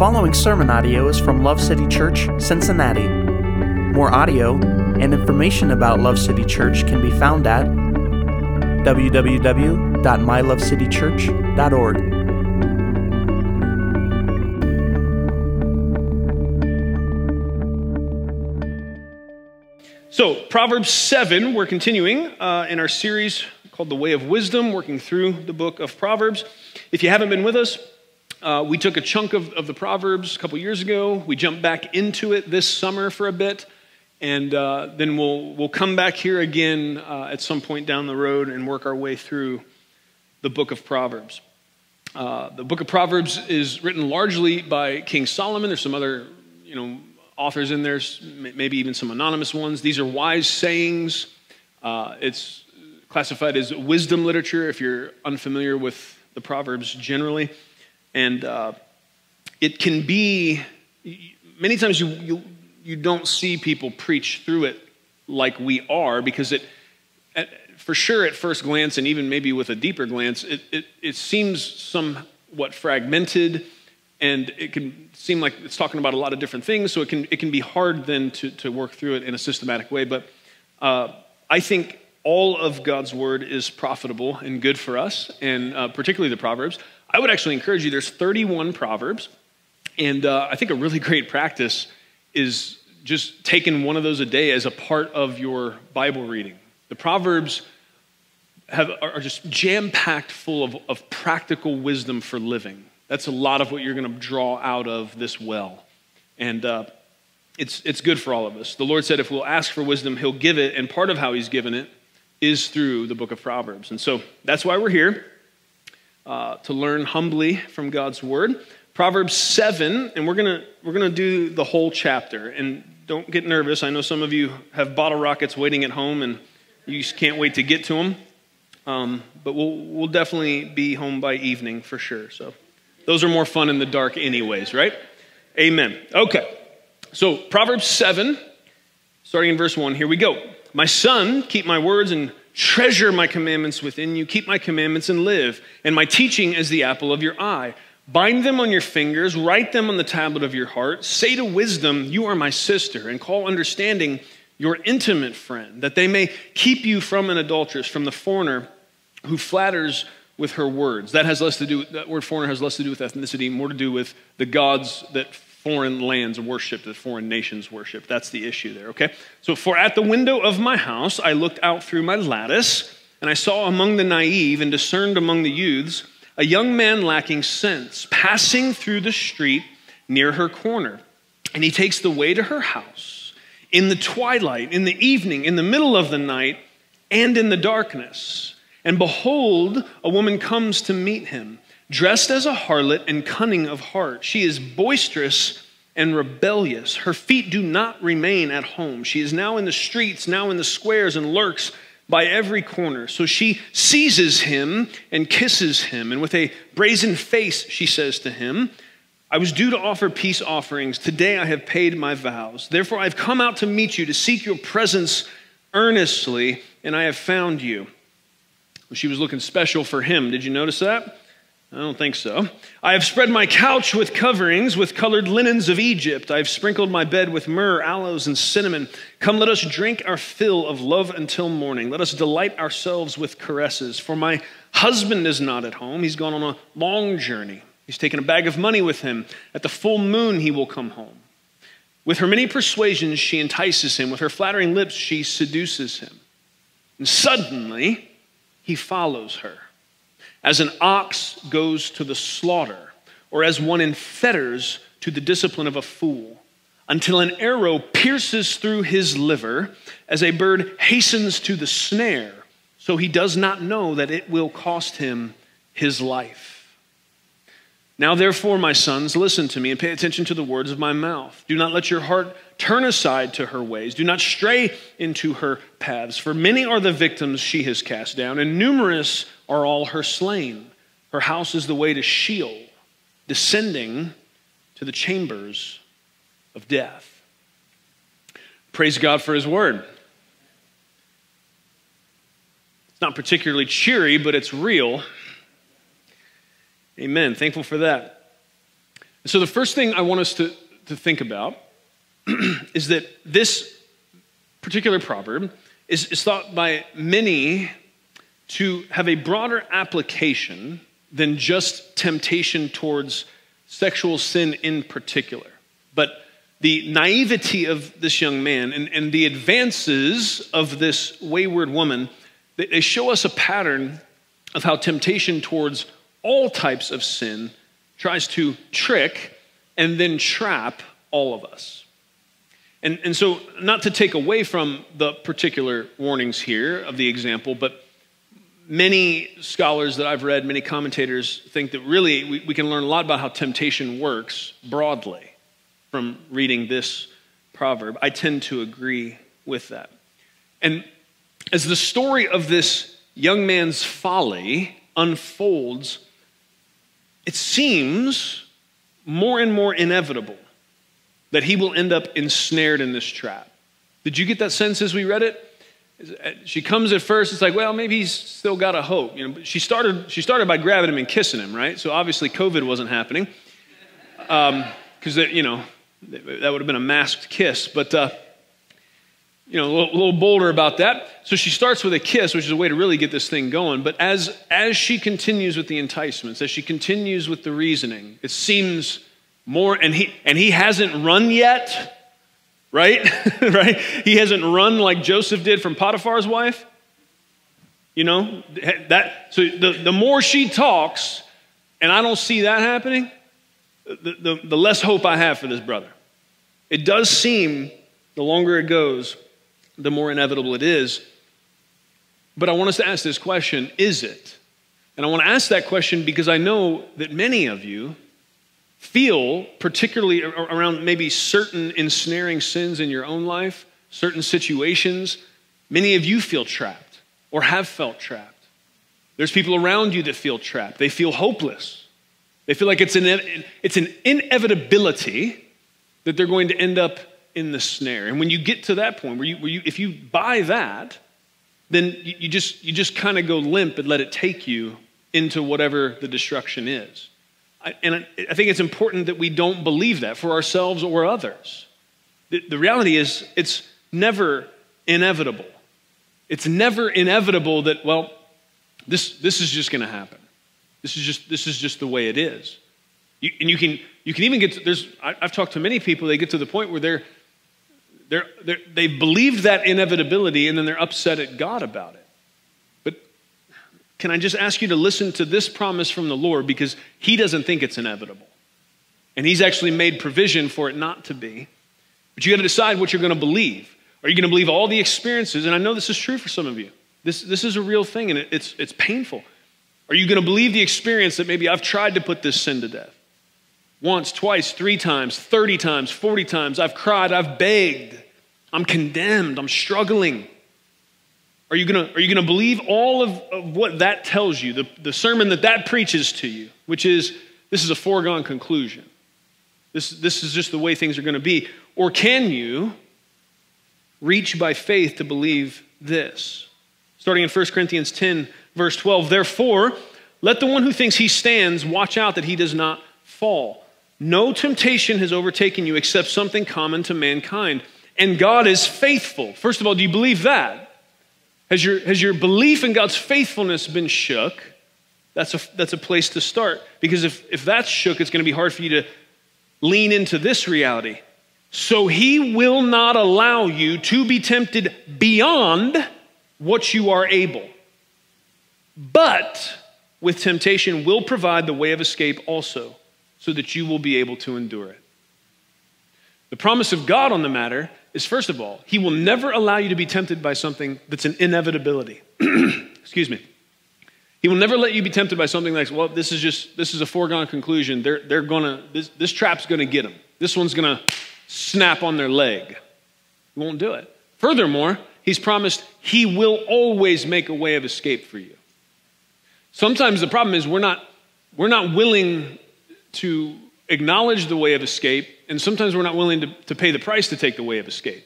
following sermon audio is from Love City Church, Cincinnati. More audio and information about Love City Church can be found at www.mylovecitychurch.org. So, Proverbs 7, we're continuing uh, in our series called The Way of Wisdom, working through the book of Proverbs. If you haven't been with us, uh, we took a chunk of, of the Proverbs a couple years ago. We jumped back into it this summer for a bit, and uh, then we'll, we'll come back here again uh, at some point down the road and work our way through the book of Proverbs. Uh, the book of Proverbs is written largely by King Solomon. There's some other, you know, authors in there, maybe even some anonymous ones. These are wise sayings. Uh, it's classified as wisdom literature if you're unfamiliar with the Proverbs generally. And uh, it can be, many times you, you, you don't see people preach through it like we are because it, at, for sure at first glance and even maybe with a deeper glance, it, it, it seems somewhat fragmented and it can seem like it's talking about a lot of different things, so it can, it can be hard then to, to work through it in a systematic way. But uh, I think all of God's word is profitable and good for us, and uh, particularly the Proverbs. I would actually encourage you, there's 31 Proverbs, and uh, I think a really great practice is just taking one of those a day as a part of your Bible reading. The Proverbs have, are just jam packed full of, of practical wisdom for living. That's a lot of what you're going to draw out of this well. And uh, it's, it's good for all of us. The Lord said if we'll ask for wisdom, He'll give it. And part of how He's given it is through the book of Proverbs. And so that's why we're here uh, to learn humbly from God's word. Proverbs 7, and we're going we're going to do the whole chapter. And don't get nervous. I know some of you have bottle rockets waiting at home and you just can't wait to get to them. Um, but we'll, we'll definitely be home by evening for sure. So those are more fun in the dark, anyways, right? Amen. Okay. So, Proverbs 7, starting in verse 1, here we go. My son, keep my words and treasure my commandments within you. Keep my commandments and live. And my teaching is the apple of your eye. Bind them on your fingers, write them on the tablet of your heart. Say to wisdom, You are my sister, and call understanding your intimate friend, that they may keep you from an adulteress, from the foreigner who flatters with her words. That has less to do, that word foreigner has less to do with ethnicity, more to do with the gods that foreign lands worship, that foreign nations worship. That's the issue there, okay? So, for at the window of my house I looked out through my lattice, and I saw among the naive and discerned among the youths a young man lacking sense, passing through the street near her corner. And he takes the way to her house in the twilight, in the evening, in the middle of the night, and in the darkness. And behold, a woman comes to meet him, dressed as a harlot and cunning of heart. She is boisterous and rebellious. Her feet do not remain at home. She is now in the streets, now in the squares, and lurks by every corner. So she seizes him and kisses him. And with a brazen face, she says to him, I was due to offer peace offerings. Today I have paid my vows. Therefore I have come out to meet you, to seek your presence earnestly, and I have found you. She was looking special for him. Did you notice that? I don't think so. I have spread my couch with coverings, with colored linens of Egypt. I have sprinkled my bed with myrrh, aloes, and cinnamon. Come, let us drink our fill of love until morning. Let us delight ourselves with caresses. For my husband is not at home. He's gone on a long journey. He's taken a bag of money with him. At the full moon, he will come home. With her many persuasions, she entices him. With her flattering lips, she seduces him. And suddenly, he follows her. As an ox goes to the slaughter, or as one in fetters to the discipline of a fool, until an arrow pierces through his liver, as a bird hastens to the snare, so he does not know that it will cost him his life. Now, therefore, my sons, listen to me and pay attention to the words of my mouth. Do not let your heart turn aside to her ways. Do not stray into her paths. For many are the victims she has cast down, and numerous are all her slain. Her house is the way to Sheol, descending to the chambers of death. Praise God for his word. It's not particularly cheery, but it's real. Amen. Thankful for that. So, the first thing I want us to, to think about is that this particular proverb is, is thought by many to have a broader application than just temptation towards sexual sin in particular. But the naivety of this young man and, and the advances of this wayward woman, they show us a pattern of how temptation towards all types of sin tries to trick and then trap all of us. And, and so, not to take away from the particular warnings here of the example, but many scholars that I've read, many commentators think that really we, we can learn a lot about how temptation works broadly from reading this proverb. I tend to agree with that. And as the story of this young man's folly unfolds, it seems more and more inevitable that he will end up ensnared in this trap. Did you get that sense as we read it? She comes at first, it's like, well, maybe he's still got a hope. You know, she started, she started by grabbing him and kissing him, right? So obviously COVID wasn't happening. Because, um, you know, that would have been a masked kiss. But, uh, you know, a little, a little, bolder about that. So she starts with a kiss, which is a way to really get this thing going. But as, as she continues with the enticements, as she continues with the reasoning, it seems more and he and he hasn't run yet right right he hasn't run like joseph did from potiphar's wife you know that so the, the more she talks and i don't see that happening the, the, the less hope i have for this brother it does seem the longer it goes the more inevitable it is but i want us to ask this question is it and i want to ask that question because i know that many of you feel, particularly around maybe certain ensnaring sins in your own life, certain situations, many of you feel trapped or have felt trapped. There's people around you that feel trapped. They feel hopeless. They feel like it's an, it's an inevitability that they're going to end up in the snare. And when you get to that point where you, where you if you buy that, then you, you just, you just kind of go limp and let it take you into whatever the destruction is and I think it's important that we don't believe that for ourselves or others. The reality is, it's never inevitable. It's never inevitable that, well, this, this is just going to happen. This is just, this is just the way it is. You, and you can, you can even get to, there's, I, have talked to many people, they get to the point where they're, they're, they're, they've believed that inevitability and then they're upset at God about it. But can I just ask you to listen to this promise from the Lord because He doesn't think it's inevitable. And He's actually made provision for it not to be. But you got to decide what you're going to believe. Are you going to believe all the experiences? And I know this is true for some of you. This, this is a real thing and it, it's, it's painful. Are you going to believe the experience that maybe I've tried to put this sin to death? Once, twice, three times, 30 times, 40 times. I've cried, I've begged, I'm condemned, I'm struggling. Are you going to are you gonna believe all of, of what that tells you, the, the sermon that that preaches to you, which is this is a foregone conclusion? This, this is just the way things are going to be. Or can you reach by faith to believe this? Starting in 1 Corinthians 10, verse 12. Therefore, let the one who thinks he stands watch out that he does not fall. No temptation has overtaken you except something common to mankind. And God is faithful. First of all, do you believe that? Has your, has your belief in God's faithfulness been shook? That's a, that's a place to start. Because if, if that's shook, it's going to be hard for you to lean into this reality. So he will not allow you to be tempted beyond what you are able. But with temptation, will provide the way of escape also, so that you will be able to endure it. The promise of God on the matter is first of all, he will never allow you to be tempted by something that's an inevitability. Excuse me. He will never let you be tempted by something like, well, this is just, this is a foregone conclusion. They're, they're gonna, this, this trap's gonna get them. This one's gonna snap on their leg. He won't do it. Furthermore, he's promised he will always make a way of escape for you. Sometimes the problem is we're not, we're not willing to acknowledge the way of escape, and sometimes we're not willing to, to pay the price to take the way of escape.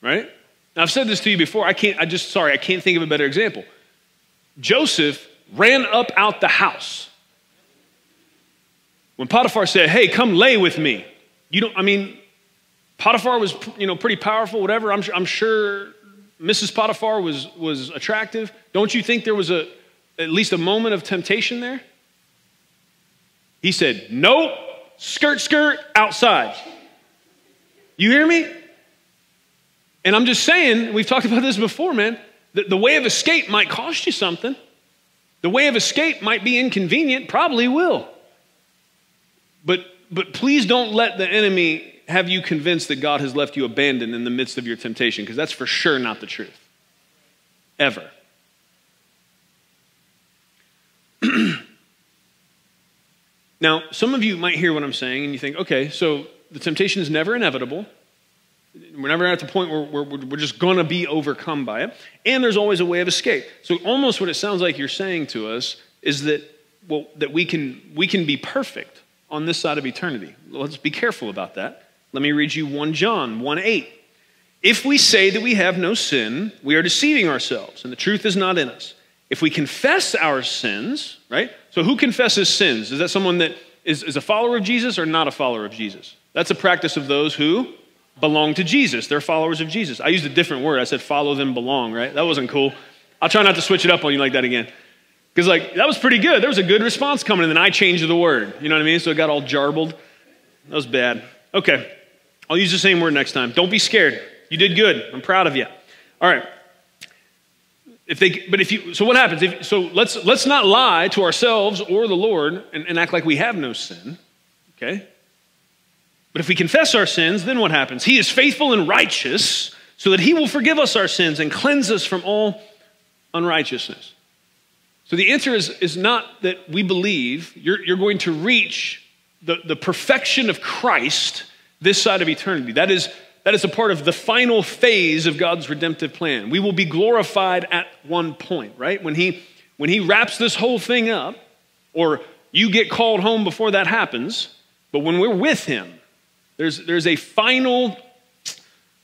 Right? Now, I've said this to you before. I can't, I just, sorry, I can't think of a better example. Joseph ran up out the house. When Potiphar said, Hey, come lay with me, you don't, I mean, Potiphar was, you know, pretty powerful, whatever. I'm, I'm sure Mrs. Potiphar was, was attractive. Don't you think there was a, at least a moment of temptation there? He said, Nope, skirt, skirt, outside. You hear me? And I'm just saying, we've talked about this before, man. The, the way of escape might cost you something. The way of escape might be inconvenient, probably will. But, but please don't let the enemy have you convinced that God has left you abandoned in the midst of your temptation, because that's for sure not the truth. Ever. Now, some of you might hear what I'm saying and you think, okay, so the temptation is never inevitable. We're never at the point where we're, we're just going to be overcome by it. And there's always a way of escape. So, almost what it sounds like you're saying to us is that, well, that we can, we can be perfect on this side of eternity. Let's be careful about that. Let me read you 1 John 1 8. If we say that we have no sin, we are deceiving ourselves, and the truth is not in us. If we confess our sins, right? So, who confesses sins? Is that someone that is, is a follower of Jesus or not a follower of Jesus? That's a practice of those who belong to Jesus. They're followers of Jesus. I used a different word. I said follow them belong, right? That wasn't cool. I'll try not to switch it up on you like that again. Because, like, that was pretty good. There was a good response coming, and then I changed the word. You know what I mean? So it got all jarbled. That was bad. Okay. I'll use the same word next time. Don't be scared. You did good. I'm proud of you. All right. If they, but if you, so what happens? If, so let's, let's not lie to ourselves or the Lord and, and act like we have no sin. Okay? But if we confess our sins, then what happens? He is faithful and righteous so that he will forgive us our sins and cleanse us from all unrighteousness. So the answer is, is not that we believe you're, you're going to reach the, the perfection of Christ this side of eternity. That is, that is a part of the final phase of God's redemptive plan. We will be glorified at one point, right? When he, when he wraps this whole thing up, or you get called home before that happens, but when we're with him, there's, there's a final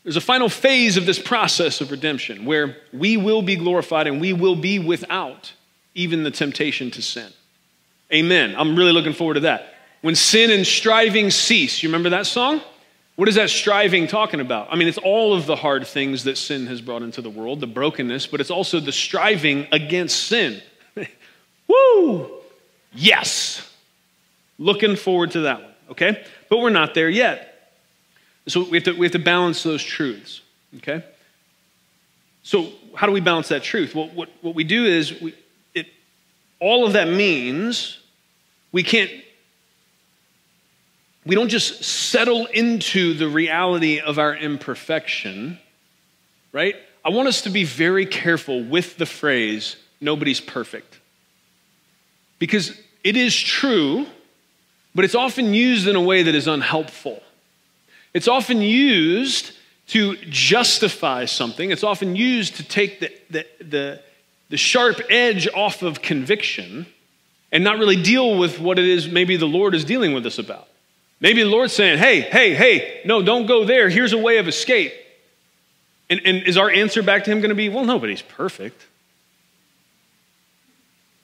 there's a final phase of this process of redemption where we will be glorified and we will be without even the temptation to sin. Amen. I'm really looking forward to that. When sin and striving cease, you remember that song? What is that striving talking about? I mean, it's all of the hard things that sin has brought into the world, the brokenness, but it's also the striving against sin. Woo! Yes. Looking forward to that one, okay? But we're not there yet. So we have to, we have to balance those truths, okay? So, how do we balance that truth? Well, what, what we do is, we, it, all of that means we can't, we don't just settle into the reality of our imperfection, right? I want us to be very careful with the phrase, nobody's perfect. Because it is true, but it's often used in a way that is unhelpful. It's often used to justify something, it's often used to take the, the, the, the sharp edge off of conviction and not really deal with what it is maybe the Lord is dealing with us about. Maybe the Lord's saying, hey, hey, hey, no, don't go there. Here's a way of escape. And, and is our answer back to him going to be, well, nobody's perfect?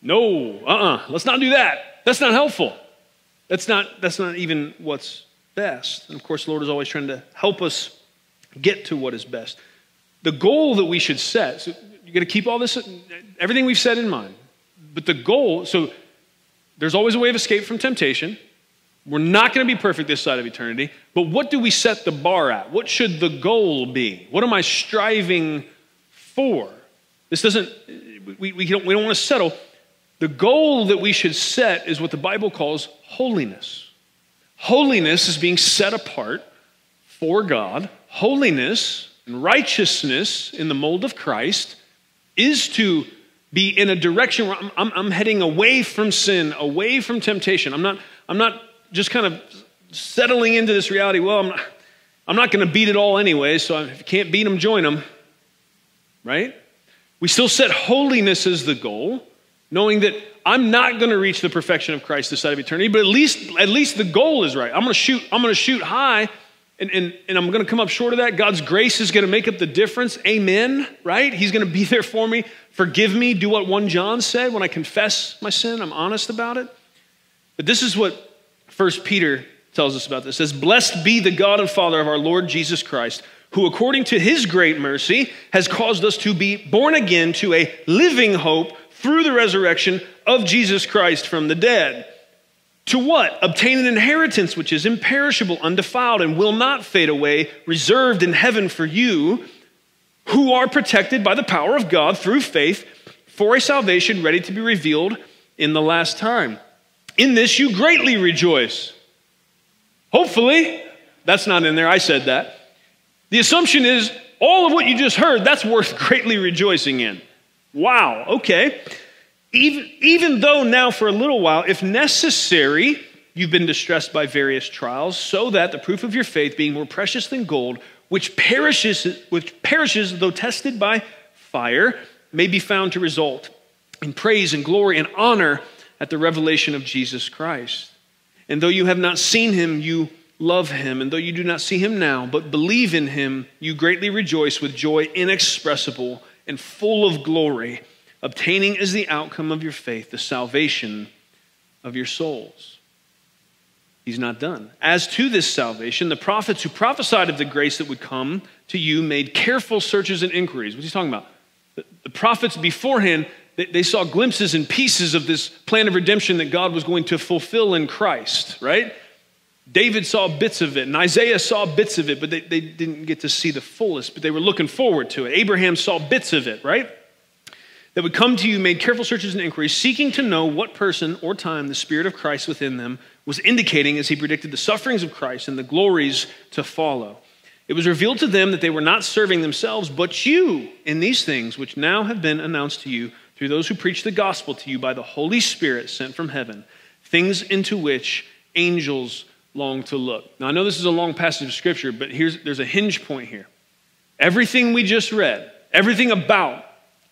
No, uh uh-uh, uh, let's not do that. That's not helpful. That's not, that's not even what's best. And of course, the Lord is always trying to help us get to what is best. The goal that we should set, so you got to keep all this, everything we've said in mind. But the goal, so there's always a way of escape from temptation. We're not going to be perfect this side of eternity, but what do we set the bar at? What should the goal be? What am I striving for? This doesn't, we, we don't, we don't want to settle. The goal that we should set is what the Bible calls holiness. Holiness is being set apart for God. Holiness and righteousness in the mold of Christ is to be in a direction where I'm, I'm, I'm, heading away from sin, away from temptation. I'm not, I'm not just kind of settling into this reality. Well, I'm not, I'm not going to beat it all anyway, so if you can't beat them, join them. Right? We still set holiness as the goal, knowing that I'm not going to reach the perfection of Christ this side of eternity, but at least, at least the goal is right. I'm going to shoot, I'm going to shoot high and, and, and I'm going to come up short of that. God's grace is going to make up the difference. Amen, right? He's going to be there for me. Forgive me. Do what 1 John said when I confess my sin. I'm honest about it. But this is what First Peter tells us about this. It says, Blessed be the God and Father of our Lord Jesus Christ, who according to his great mercy has caused us to be born again to a living hope through the resurrection of Jesus Christ from the dead. To what? Obtain an inheritance which is imperishable, undefiled, and will not fade away, reserved in heaven for you, who are protected by the power of God through faith for a salvation ready to be revealed in the last time. In this you greatly rejoice. Hopefully, that's not in there, I said that. The assumption is all of what you just heard, that's worth greatly rejoicing in. Wow, okay. Even, even though now, for a little while, if necessary, you've been distressed by various trials, so that the proof of your faith, being more precious than gold, which perishes, which perishes though tested by fire, may be found to result in praise and glory and honor at the revelation of Jesus Christ. And though you have not seen him, you love him. And though you do not see him now, but believe in him, you greatly rejoice with joy inexpressible and full of glory, obtaining as the outcome of your faith the salvation of your souls. He's not done. As to this salvation, the prophets who prophesied of the grace that would come to you made careful searches and inquiries. What's he talking about? The, prophets beforehand they, saw glimpses and pieces of this plan of redemption that God was going to fulfill in Christ, right? David saw bits of it, and Isaiah saw bits of it, but they, they didn't get to see the fullest, but they were looking forward to it. Abraham saw bits of it, right? That would come to you, made careful searches and inquiries, seeking to know what person or time the Spirit of Christ within them was indicating as he predicted the sufferings of Christ and the glories to follow. It was revealed to them that they were not serving themselves, but you in these things which now have been announced to you through those who preach the gospel to you by the Holy Spirit sent from heaven, things into which angels long to look. Now, I know this is a long passage of scripture, but here's, there's a hinge point here. Everything we just read, everything about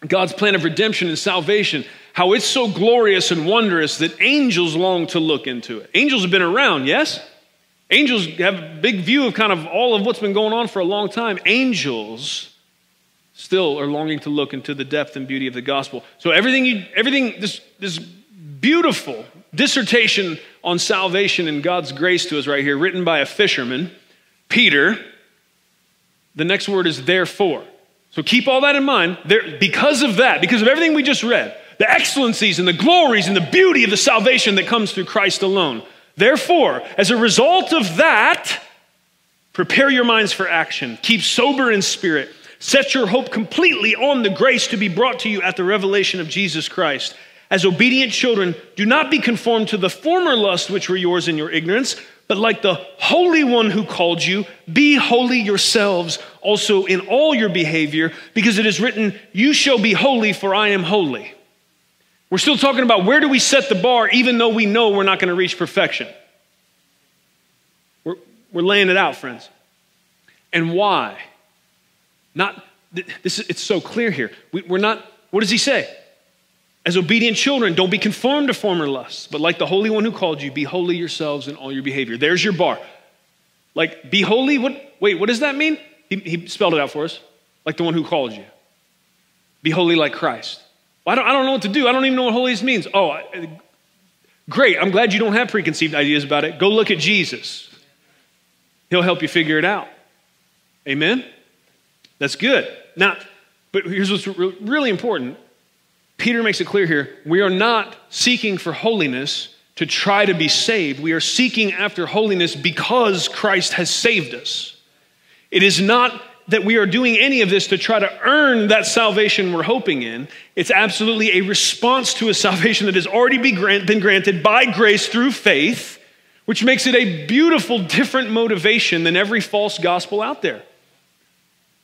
God's plan of redemption and salvation, how it's so glorious and wondrous that angels long to look into it. Angels have been around, yes? Angels have a big view of kind of all of what's been going on for a long time. Angels still are longing to look into the depth and beauty of the gospel. So everything you, everything this this beautiful dissertation on salvation and God's grace to us right here, written by a fisherman, Peter. The next word is therefore. So keep all that in mind. There, because of that, because of everything we just read, the excellencies and the glories and the beauty of the salvation that comes through Christ alone. Therefore, as a result of that, prepare your minds for action. Keep sober in spirit Set your hope completely on the grace to be brought to you at the revelation of Jesus Christ. As obedient children, do not be conformed to the former lusts which were yours in your ignorance, but like the Holy One who called you, be holy yourselves also in all your behavior, because it is written, You shall be holy, for I am holy. We're still talking about where do we set the bar, even though we know we're not going to reach perfection. We're, we're laying it out, friends. And why? Not, this, is, it's so clear here. We, we're not, what does he say? As obedient children, don't be conformed to former lusts, but like the Holy One who called you, be holy yourselves in all your behavior. There's your bar. Like, be holy, what, wait, what does that mean? He, he spelled it out for us. Like the one who called you. Be holy like Christ. Well, I, don't, I don't know what to do. I don't even know what holiness means. Oh, I, uh, great. I'm glad you don't have preconceived ideas about it. Go look at Jesus, He'll help you figure it out. Amen? That's good. Now, but here's what's really important. Peter makes it clear here we are not seeking for holiness to try to be saved. We are seeking after holiness because Christ has saved us. It is not that we are doing any of this to try to earn that salvation we're hoping in. It's absolutely a response to a salvation that has already been granted by grace through faith, which makes it a beautiful, different motivation than every false gospel out there.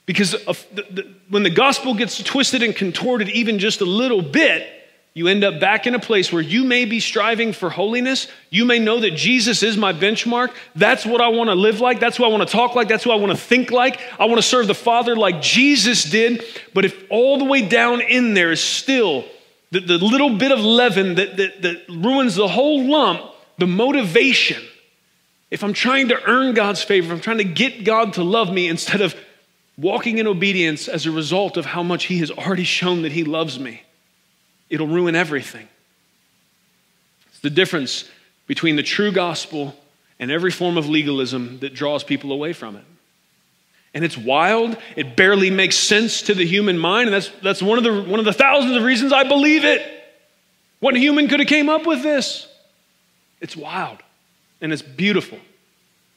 Because the, the, when the gospel gets twisted and contorted even just a little bit, you end up back in a place where you may be striving for holiness. You may know that Jesus is my benchmark. That's what I want to live like. That's who I want to talk like. That's who I want to think like. I want to serve the Father like Jesus did. But if all the way down in there is still the, the little bit of leaven that, that, that ruins the whole lump, the motivation, if I'm trying to earn God's favor, if I'm trying to get God to love me instead of walking in obedience as a result of how much He has already shown that He loves me, it'll ruin everything. It's the difference between the true gospel and every form of legalism that draws people away from it. And it's wild. It barely makes sense to the human mind. And that's, that's one, of the, one of the thousands of reasons I believe it. What human could have came up with this? It's wild. And it's beautiful.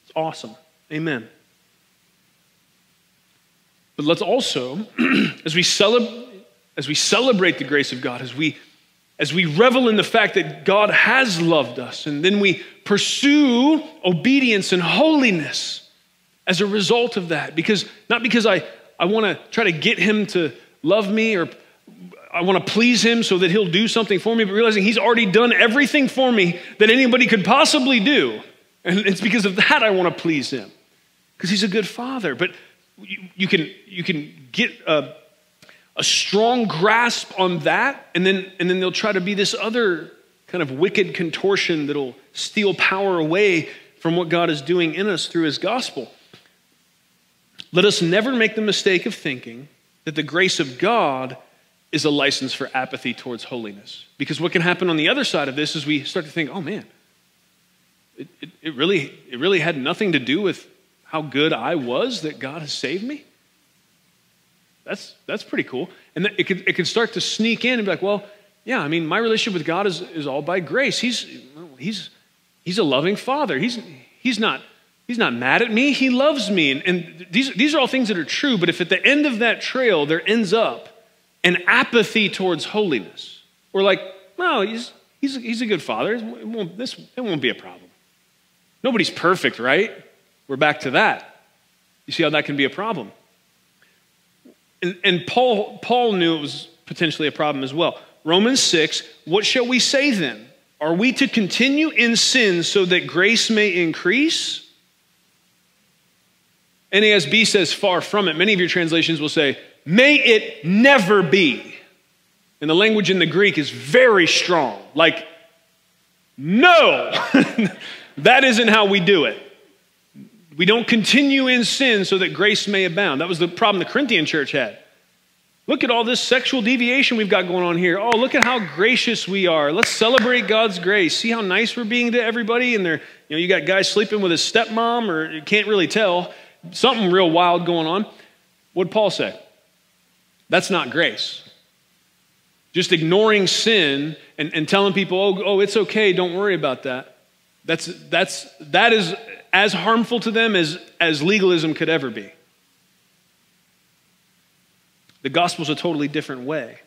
It's awesome. Amen. But let's also, as we, as we celebrate the grace of God, as we, as we revel in the fact that God has loved us, and then we pursue obedience and holiness as a result of that. Because not because I, I want to try to get him to love me or I want to please him so that he'll do something for me, but realizing he's already done everything for me that anybody could possibly do. And it's because of that I want to please him. Because he's a good father. But you, you, can, you can get a, a strong grasp on that, and then, and then they'll try to be this other kind of wicked contortion that'll steal power away from what God is doing in us through his gospel. Let us never make the mistake of thinking that the grace of God is a license for apathy towards holiness. Because what can happen on the other side of this is we start to think, oh man, it, it, it, really, it really had nothing to do with how good I was that God has saved me. That's, that's pretty cool. And it could, it could start to sneak in and be like, well, yeah, I mean, my relationship with God is, is all by grace. He's, he's, he's a loving father. He's, he's not He's not mad at me, he loves me. And, and, these, these are all things that are true, but if at the end of that trail there ends up an apathy towards holiness, we're like, well, he's, he's, he's a good father. It won't, this, it won't be a problem. Nobody's perfect, right? We're back to that. You see how that can be a problem. And, and Paul, Paul knew it was potentially a problem as well. Romans 6, what shall we say then? Are we to continue in sin so that grace may increase? NASB says far from it. Many of your translations will say, may it never be. And the language in the Greek is very strong. Like, no, that isn't how we do it. We don't continue in sin so that grace may abound. That was the problem the Corinthian church had. Look at all this sexual deviation we've got going on here. Oh, look at how gracious we are. Let's celebrate God's grace. See how nice we're being to everybody. And they're, you know, you got guys sleeping with his stepmom, or you can't really tell something real wild going on. What'd Paul say? That's not grace. Just ignoring sin and, and telling people, oh, oh, it's okay, don't worry about that. That's, that's, that is as harmful to them as, as legalism could ever be. The gospel's a totally different way.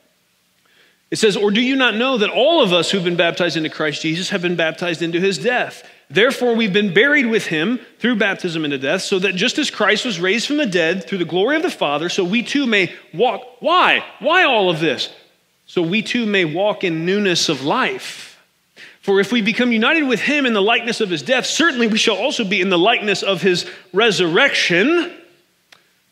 It says, Or do you not know that all of us who've been baptized into Christ Jesus have been baptized into his death? Therefore, we've been buried with him through baptism into death, so that just as Christ was raised from the dead through the glory of the Father, so we too may walk. Why? Why all of this? So we too may walk in newness of life. For if we become united with him in the likeness of his death, certainly we shall also be in the likeness of his resurrection,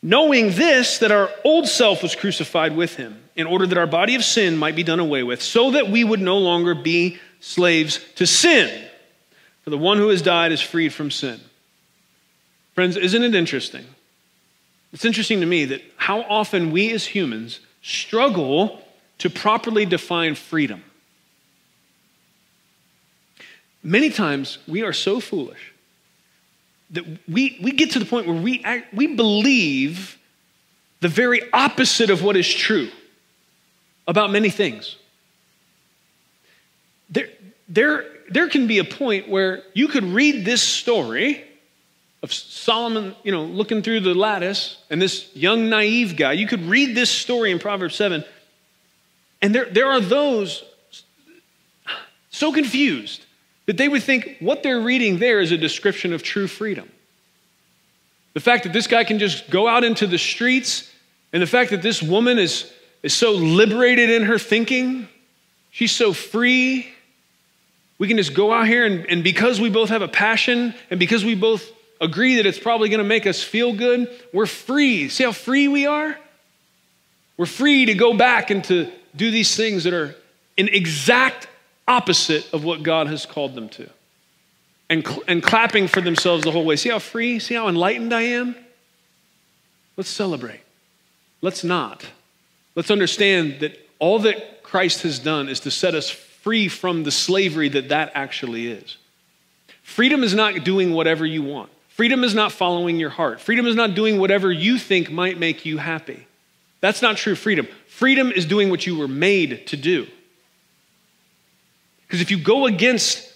knowing this, that our old self was crucified with him, in order that our body of sin might be done away with, so that we would no longer be slaves to sin. For the one who has died is freed from sin. Friends, isn't it interesting? It's interesting to me that how often we as humans struggle to properly define freedom. Many times we are so foolish that we, we get to the point where we, act, we believe the very opposite of what is true about many things. There, there, there can be a point where you could read this story of Solomon, you know, looking through the lattice and this young naive guy. You could read this story in Proverbs 7, and there, there are those so confused that they would think what they're reading there is a description of true freedom. The fact that this guy can just go out into the streets, and the fact that this woman is, is so liberated in her thinking, she's so free, we can just go out here and, and because we both have a passion and because we both agree that it's probably going to make us feel good, we're free. See how free we are? We're free to go back and to do these things that are an exact opposite of what God has called them to. And, cl- and clapping for themselves the whole way. See how free? See how enlightened I am? Let's celebrate. Let's not. Let's understand that all that Christ has done is to set us free from the slavery that that actually is. Freedom is not doing whatever you want. Freedom is not following your heart. Freedom is not doing whatever you think might make you happy. That's not true freedom. Freedom is doing what you were made to do. Because if you go against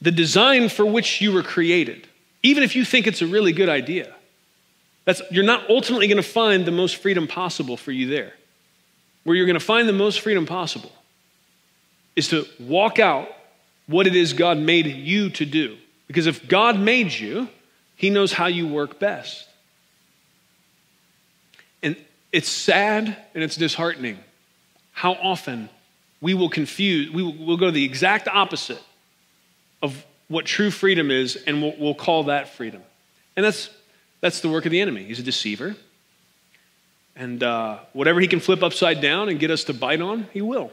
the design for which you were created, even if you think it's a really good idea, that's, you're not ultimately going to find the most freedom possible for you there. Where you're going to find the most freedom possible is to walk out what it is God made you to do. Because if God made you, He knows how you work best. And it's sad and it's disheartening how often we will confuse, we will we'll go the exact opposite of what true freedom is, and we'll, we'll call that freedom. And that's, that's the work of the enemy. He's a deceiver. And uh, whatever he can flip upside down and get us to bite on, he will.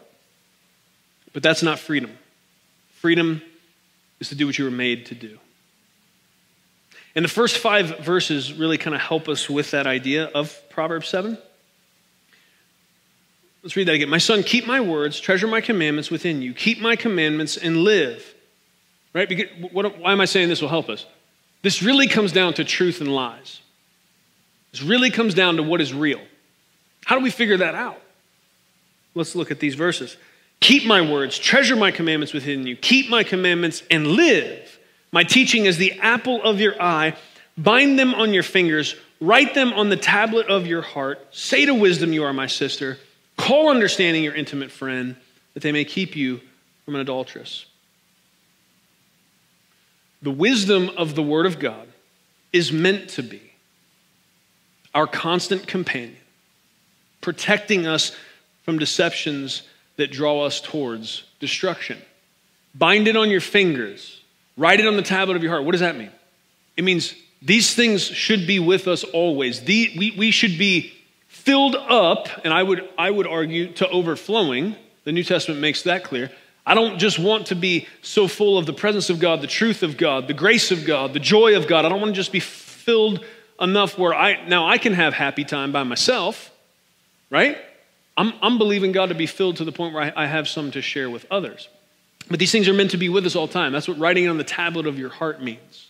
But that's not freedom. Freedom is to do what you were made to do. And the first five verses really kind of help us with that idea of Proverbs 7. Let's read that again. My son, keep my words, treasure my commandments within you. Keep my commandments and live. Right? Because, what, why am I saying this will help us? This really comes down to truth and lies. This really comes down to what is real. How do we figure that out? Let's look at these verses. Keep my words, treasure my commandments within you. Keep my commandments and live. My teaching is the apple of your eye. Bind them on your fingers, write them on the tablet of your heart. Say to wisdom, You are my sister. Call understanding your intimate friend, that they may keep you from an adulteress. The wisdom of the Word of God is meant to be our constant companion, protecting us from deceptions that draw us towards destruction. Bind it on your fingers, write it on the tablet of your heart. What does that mean? It means these things should be with us always. The, we, we should be filled up, and I would, I would argue to overflowing. The New Testament makes that clear. I don't just want to be so full of the presence of God, the truth of God, the grace of God, the joy of God. I don't want to just be filled enough where I now I can have happy time by myself, right? I'm, I'm believing God to be filled to the point where I, I have some to share with others. But these things are meant to be with us all time. That's what writing on the tablet of your heart means.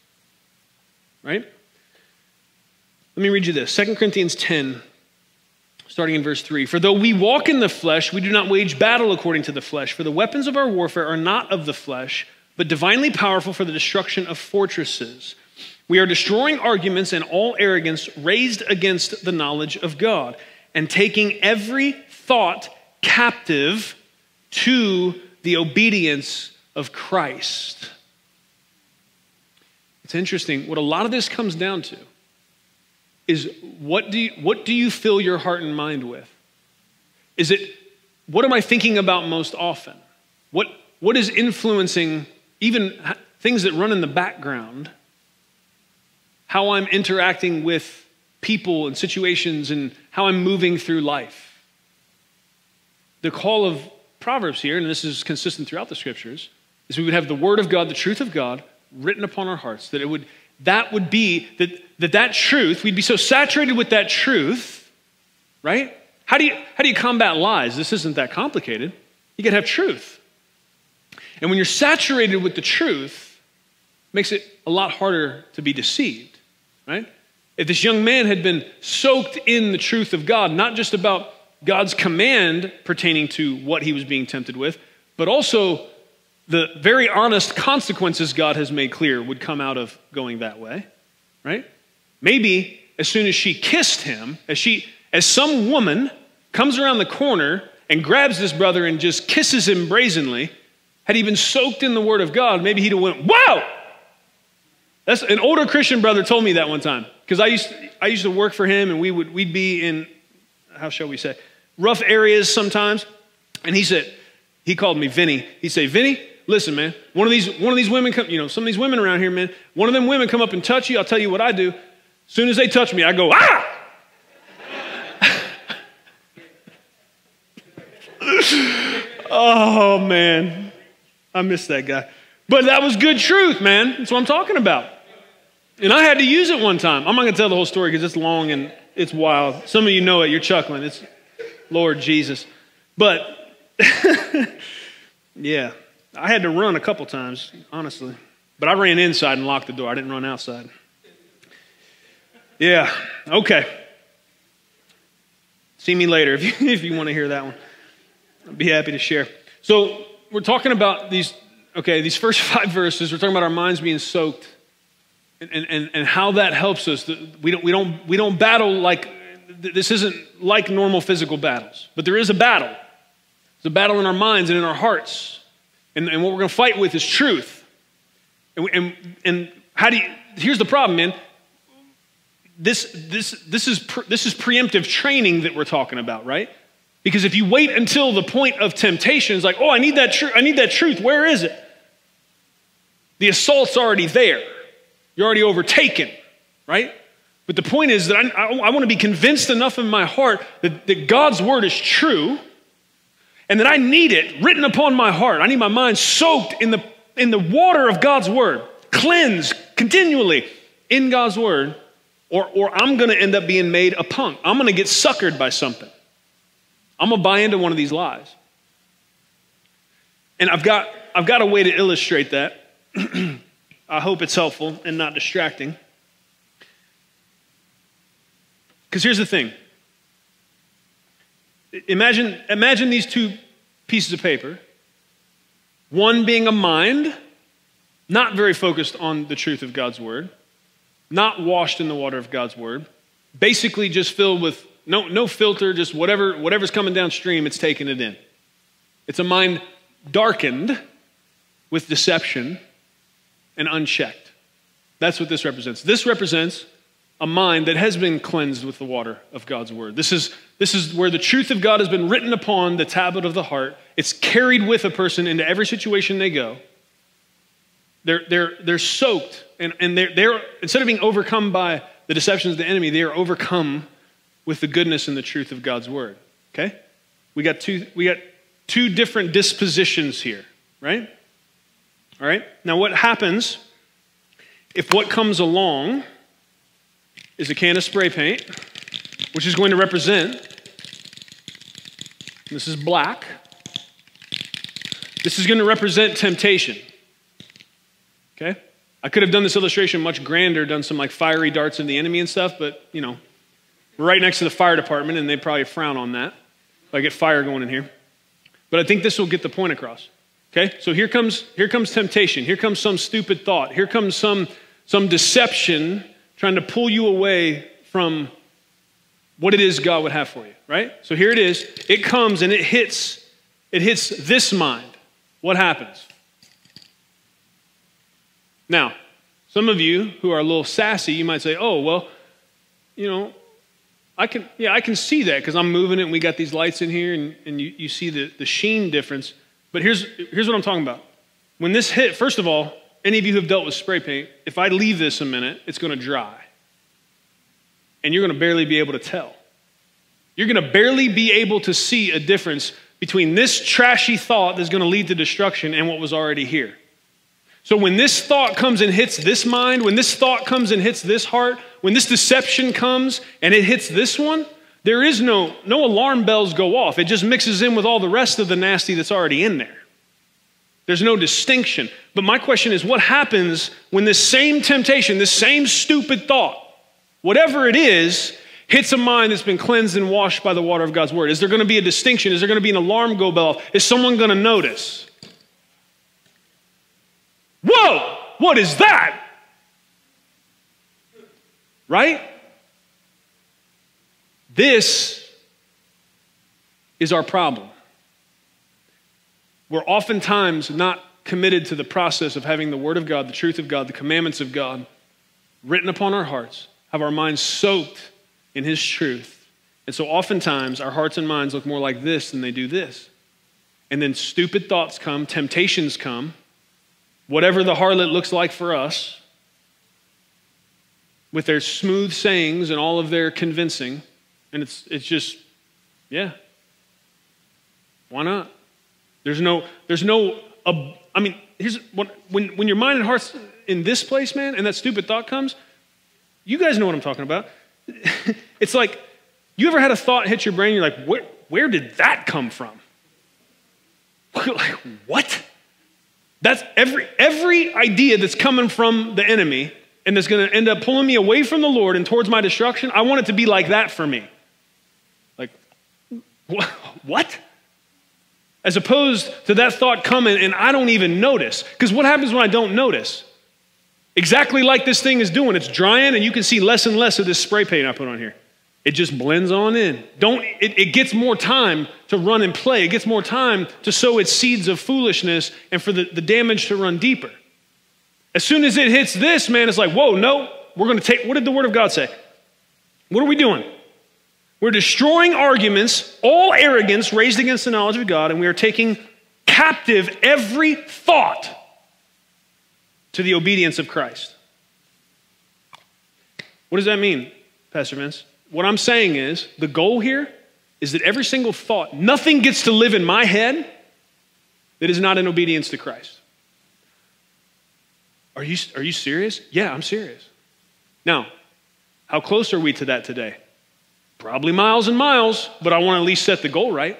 Right? Let me read you this 2 Corinthians 10, starting in verse 3. For though we walk in the flesh, we do not wage battle according to the flesh. For the weapons of our warfare are not of the flesh, but divinely powerful for the destruction of fortresses. We are destroying arguments and all arrogance raised against the knowledge of God, and taking every thought captive to the obedience of Christ. It's interesting. What a lot of this comes down to is what do you, what do you fill your heart and mind with? Is it what am I thinking about most often? What, what is influencing even things that run in the background? How I'm interacting with people and situations and how I'm moving through life the call of Proverbs here, and this is consistent throughout the scriptures, is we would have the word of God, the truth of God, written upon our hearts. That it would that would be that that, that truth, we'd be so saturated with that truth, right? How do you how do you combat lies? This isn't that complicated. You gotta have truth. And when you're saturated with the truth, it makes it a lot harder to be deceived, right? If this young man had been soaked in the truth of God, not just about God's command pertaining to what he was being tempted with, but also the very honest consequences God has made clear would come out of going that way, right? Maybe as soon as she kissed him, as she as some woman comes around the corner and grabs this brother and just kisses him brazenly, had he been soaked in the word of God, maybe he'd have went, "Wow!" That's an older Christian brother told me that one time because I used to, I used to work for him and we would we'd be in how shall we say rough areas sometimes. And he said, he called me Vinny. He'd say, Vinny, listen, man, one of these, one of these women come, you know, some of these women around here, man, one of them women come up and touch you. I'll tell you what I do. As soon as they touch me, I go, ah! oh, man. I miss that guy. But that was good truth, man. That's what I'm talking about. And I had to use it one time. I'm not going to tell the whole story because it's long and it's wild. Some of you know it. You're chuckling. It's Lord Jesus. But yeah, I had to run a couple times, honestly. But I ran inside and locked the door. I didn't run outside. Yeah, okay. See me later if you, if you want to hear that one. I'd be happy to share. So, we're talking about these, okay, these first five verses. We're talking about our minds being soaked and, and, and how that helps us. We don't, we, don't, we don't battle like, this isn't like normal physical battles, but there is a battle. There's a battle in our minds and in our hearts. And, and what we're going to fight with is truth. And, and, and how do you, here's the problem, man. This, this, this, is, this is preemptive training that we're talking about, right? Because if you wait until the point of temptation, it's like, oh, I need that truth. I need that truth. Where is it? The assault's already there. You're already overtaken, right? But the point is that I, I, I want to be convinced enough in my heart that, that God's word is true and that I need it written upon my heart. I need my mind soaked in the, in the water of God's word, cleansed continually in God's word, or, or I'm going to end up being made a punk. I'm going to get suckered by something. I'm going to buy into one of these lies. And I've got, I've got a way to illustrate that. I hope it's helpful and not distracting. Because here's the thing imagine, imagine these two pieces of paper one being a mind, not very focused on the truth of God's word, not washed in the water of God's word, basically just filled with no, no filter, just whatever, whatever's coming downstream, it's taking it in. It's a mind darkened with deception and unchecked. That's what this represents. This represents a mind that has been cleansed with the water of God's word. This is, this is where the truth of God has been written upon the tablet of the heart. It's carried with a person into every situation they go. They're, they're, they're soaked, and, and they're, they're, instead of being overcome by the deceptions of the enemy, they are overcome with the goodness and the truth of God's word. Okay? We got two, we got two different dispositions here, right? All right? Now, what happens if what comes along is a can of spray paint, which is going to represent, this is black, this is going to represent temptation. Okay? I could have done this illustration much grander, done some like fiery darts of the enemy and stuff, but you know, we're right next to the fire department and they probably frown on that. If I get fire going in here. But I think this will get the point across. Okay? So here comes here comes temptation. Here comes some stupid thought. Here comes some some deception trying to pull you away from what it is God would have for you, right? So here it is. It comes and it hits, it hits this mind. What happens? Now, some of you who are a little sassy, you might say, oh, well, you know, I can, yeah, I can see that because I'm moving it and we got these lights in here and, and you, you see the, the sheen difference. But here's, here's what I'm talking about. When this hit, first of all, any of you who have dealt with spray paint, if I leave this a minute, it's going to dry. And you're going to barely be able to tell. You're going to barely be able to see a difference between this trashy thought that's going to lead to destruction and what was already here. So when this thought comes and hits this mind, when this thought comes and hits this heart, when this deception comes and it hits this one, there is no no alarm bells go off. It just mixes in with all the rest of the nasty that's already in there. There's no distinction. But my question is what happens when this same temptation, this same stupid thought, whatever it is, hits a mind that's been cleansed and washed by the water of God's word? Is there going to be a distinction? Is there going to be an alarm go bell? Is someone going to notice? Whoa, what is that? Right? This is our problem we're oftentimes not committed to the process of having the Word of God, the truth of God, the commandments of God written upon our hearts, have our minds soaked in His truth. And so oftentimes our hearts and minds look more like this than they do this. And then stupid thoughts come, temptations come, whatever the harlot looks like for us, with their smooth sayings and all of their convincing. And it's, it's just, yeah, why not? There's no, there's no, I mean, here's when, when your mind and heart's in this place, man, and that stupid thought comes, you guys know what I'm talking about. it's like, you ever had a thought hit your brain, you're like, where, where did that come from? like, what? That's every, every idea that's coming from the enemy and that's going to end up pulling me away from the Lord and towards my destruction. I want it to be like that for me. Like, what? As opposed to that thought coming and I don't even notice. Because what happens when I don't notice? Exactly like this thing is doing. It's drying, and you can see less and less of this spray paint I put on here. It just blends on in. Don't, it, it gets more time to run and play. It gets more time to sow its seeds of foolishness and for the, the damage to run deeper. As soon as it hits this, man, it's like, whoa, no, we're going to take, what did the Word of God say? What are we doing? We're destroying arguments, all arrogance raised against the knowledge of God, and we are taking captive every thought to the obedience of Christ. What does that mean, Pastor Vince? What I'm saying is the goal here is that every single thought, nothing gets to live in my head that is not in obedience to Christ. Are you, are you serious? Yeah, I'm serious. Now, how close are we to that today? Probably miles and miles, but I want to at least set the goal right.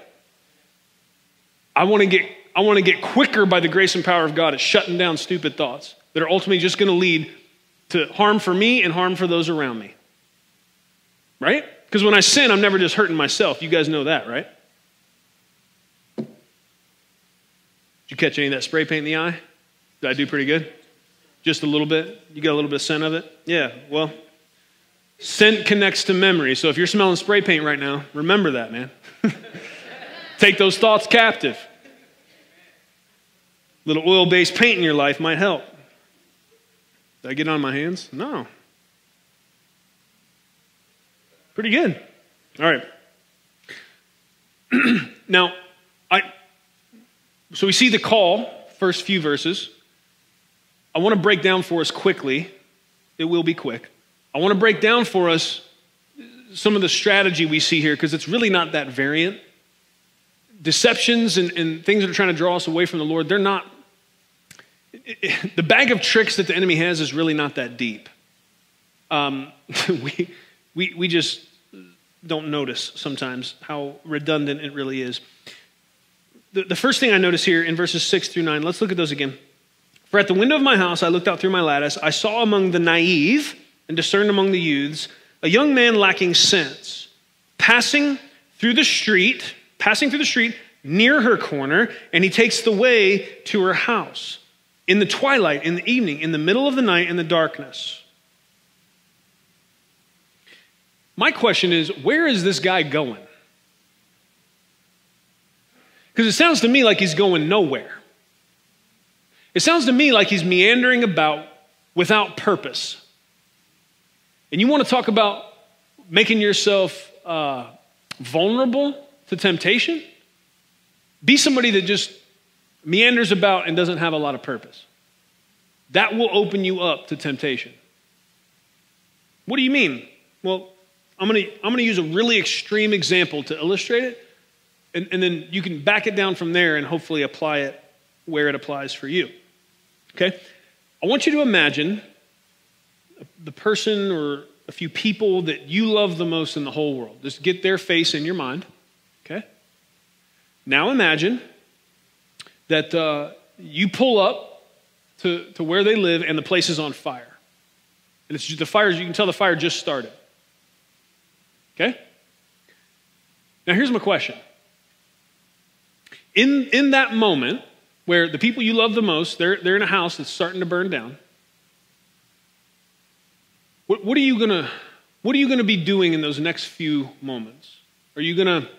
I want to get I want to get quicker by the grace and power of God at shutting down stupid thoughts that are ultimately just going to lead to harm for me and harm for those around me. Right? Because when I sin, I'm never just hurting myself. You guys know that, right? Did you catch any of that spray paint in the eye? Did I do pretty good? Just a little bit? You got a little bit of scent of it? Yeah, well, scent connects to memory. So if you're smelling spray paint right now, remember that, man. Take those thoughts captive. A little oil based paint in your life might help. Did I get on my hands? No. Pretty good. All right. now, I so we see the call, first few verses. I want to break down for us quickly. It will be quick. I want to break down for us some of the strategy we see here because it's really not that variant. Deceptions and, and things that are trying to draw us away from the Lord, they're not the bag of tricks that the enemy has is really not that deep. Um, we, we, we just don't notice sometimes how redundant it really is. The, the first thing I notice here in verses 6 through 9, let's look at those again. For at the window of my house I looked out through my lattice. I saw among the naive and discerned among the youths a young man lacking sense, passing through the street, passing through the street near her corner, and he takes the way to her house in the twilight, in the evening, in the middle of the night, in the darkness. My question is where is this guy going? Because it sounds to me like he's going nowhere. It sounds to me like he's meandering about without purpose. And you want to talk about making yourself uh, vulnerable to temptation? Be somebody that just meanders about and doesn't have a lot of purpose. That will open you up to temptation. What do you mean? Well, I'm going to I'm going to use a really extreme example to illustrate it, and, and then you can back it down from there and hopefully apply it where it applies for you. Okay? I want you to imagine the person or a few people that you love the most in the whole world. Just get their face in your mind. Okay? Now imagine that uh, you pull up to, to where they live and the place is on fire. And it's just, the fire, you can tell the fire just started. Okay? Now, here's my question. In, in that moment where the people you love the most, they're, they're in a house that's starting to burn down, what, what are you gonna what are you gonna be doing in those next few moments? Are you gonna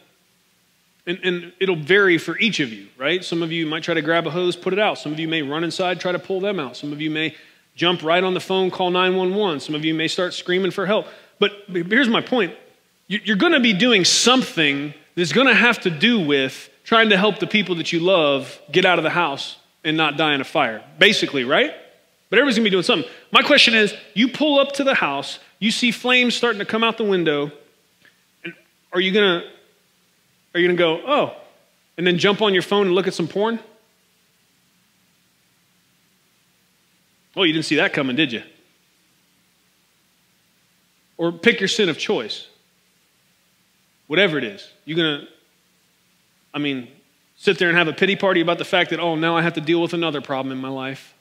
and, and, it'll vary for each of you, right? Some of you might try to grab a hose, put it out. Some of you may run inside, try to pull them out. Some of you may jump right on the phone, call 911. Some of you may start screaming for help. But here's my point you're going to be doing something that's going to have to do with trying to help the people that you love get out of the house and not die in a fire, basically, right? But everybody's going to be doing something. My question is you pull up to the house, you see flames starting to come out the window, and are you going to are you going to go, oh, and then jump on your phone and look at some porn? Oh, you didn't see that coming, did you? Or pick your sin of choice. Whatever it is. You're going to, I mean, sit there and have a pity party about the fact that, oh, now I have to deal with another problem in my life.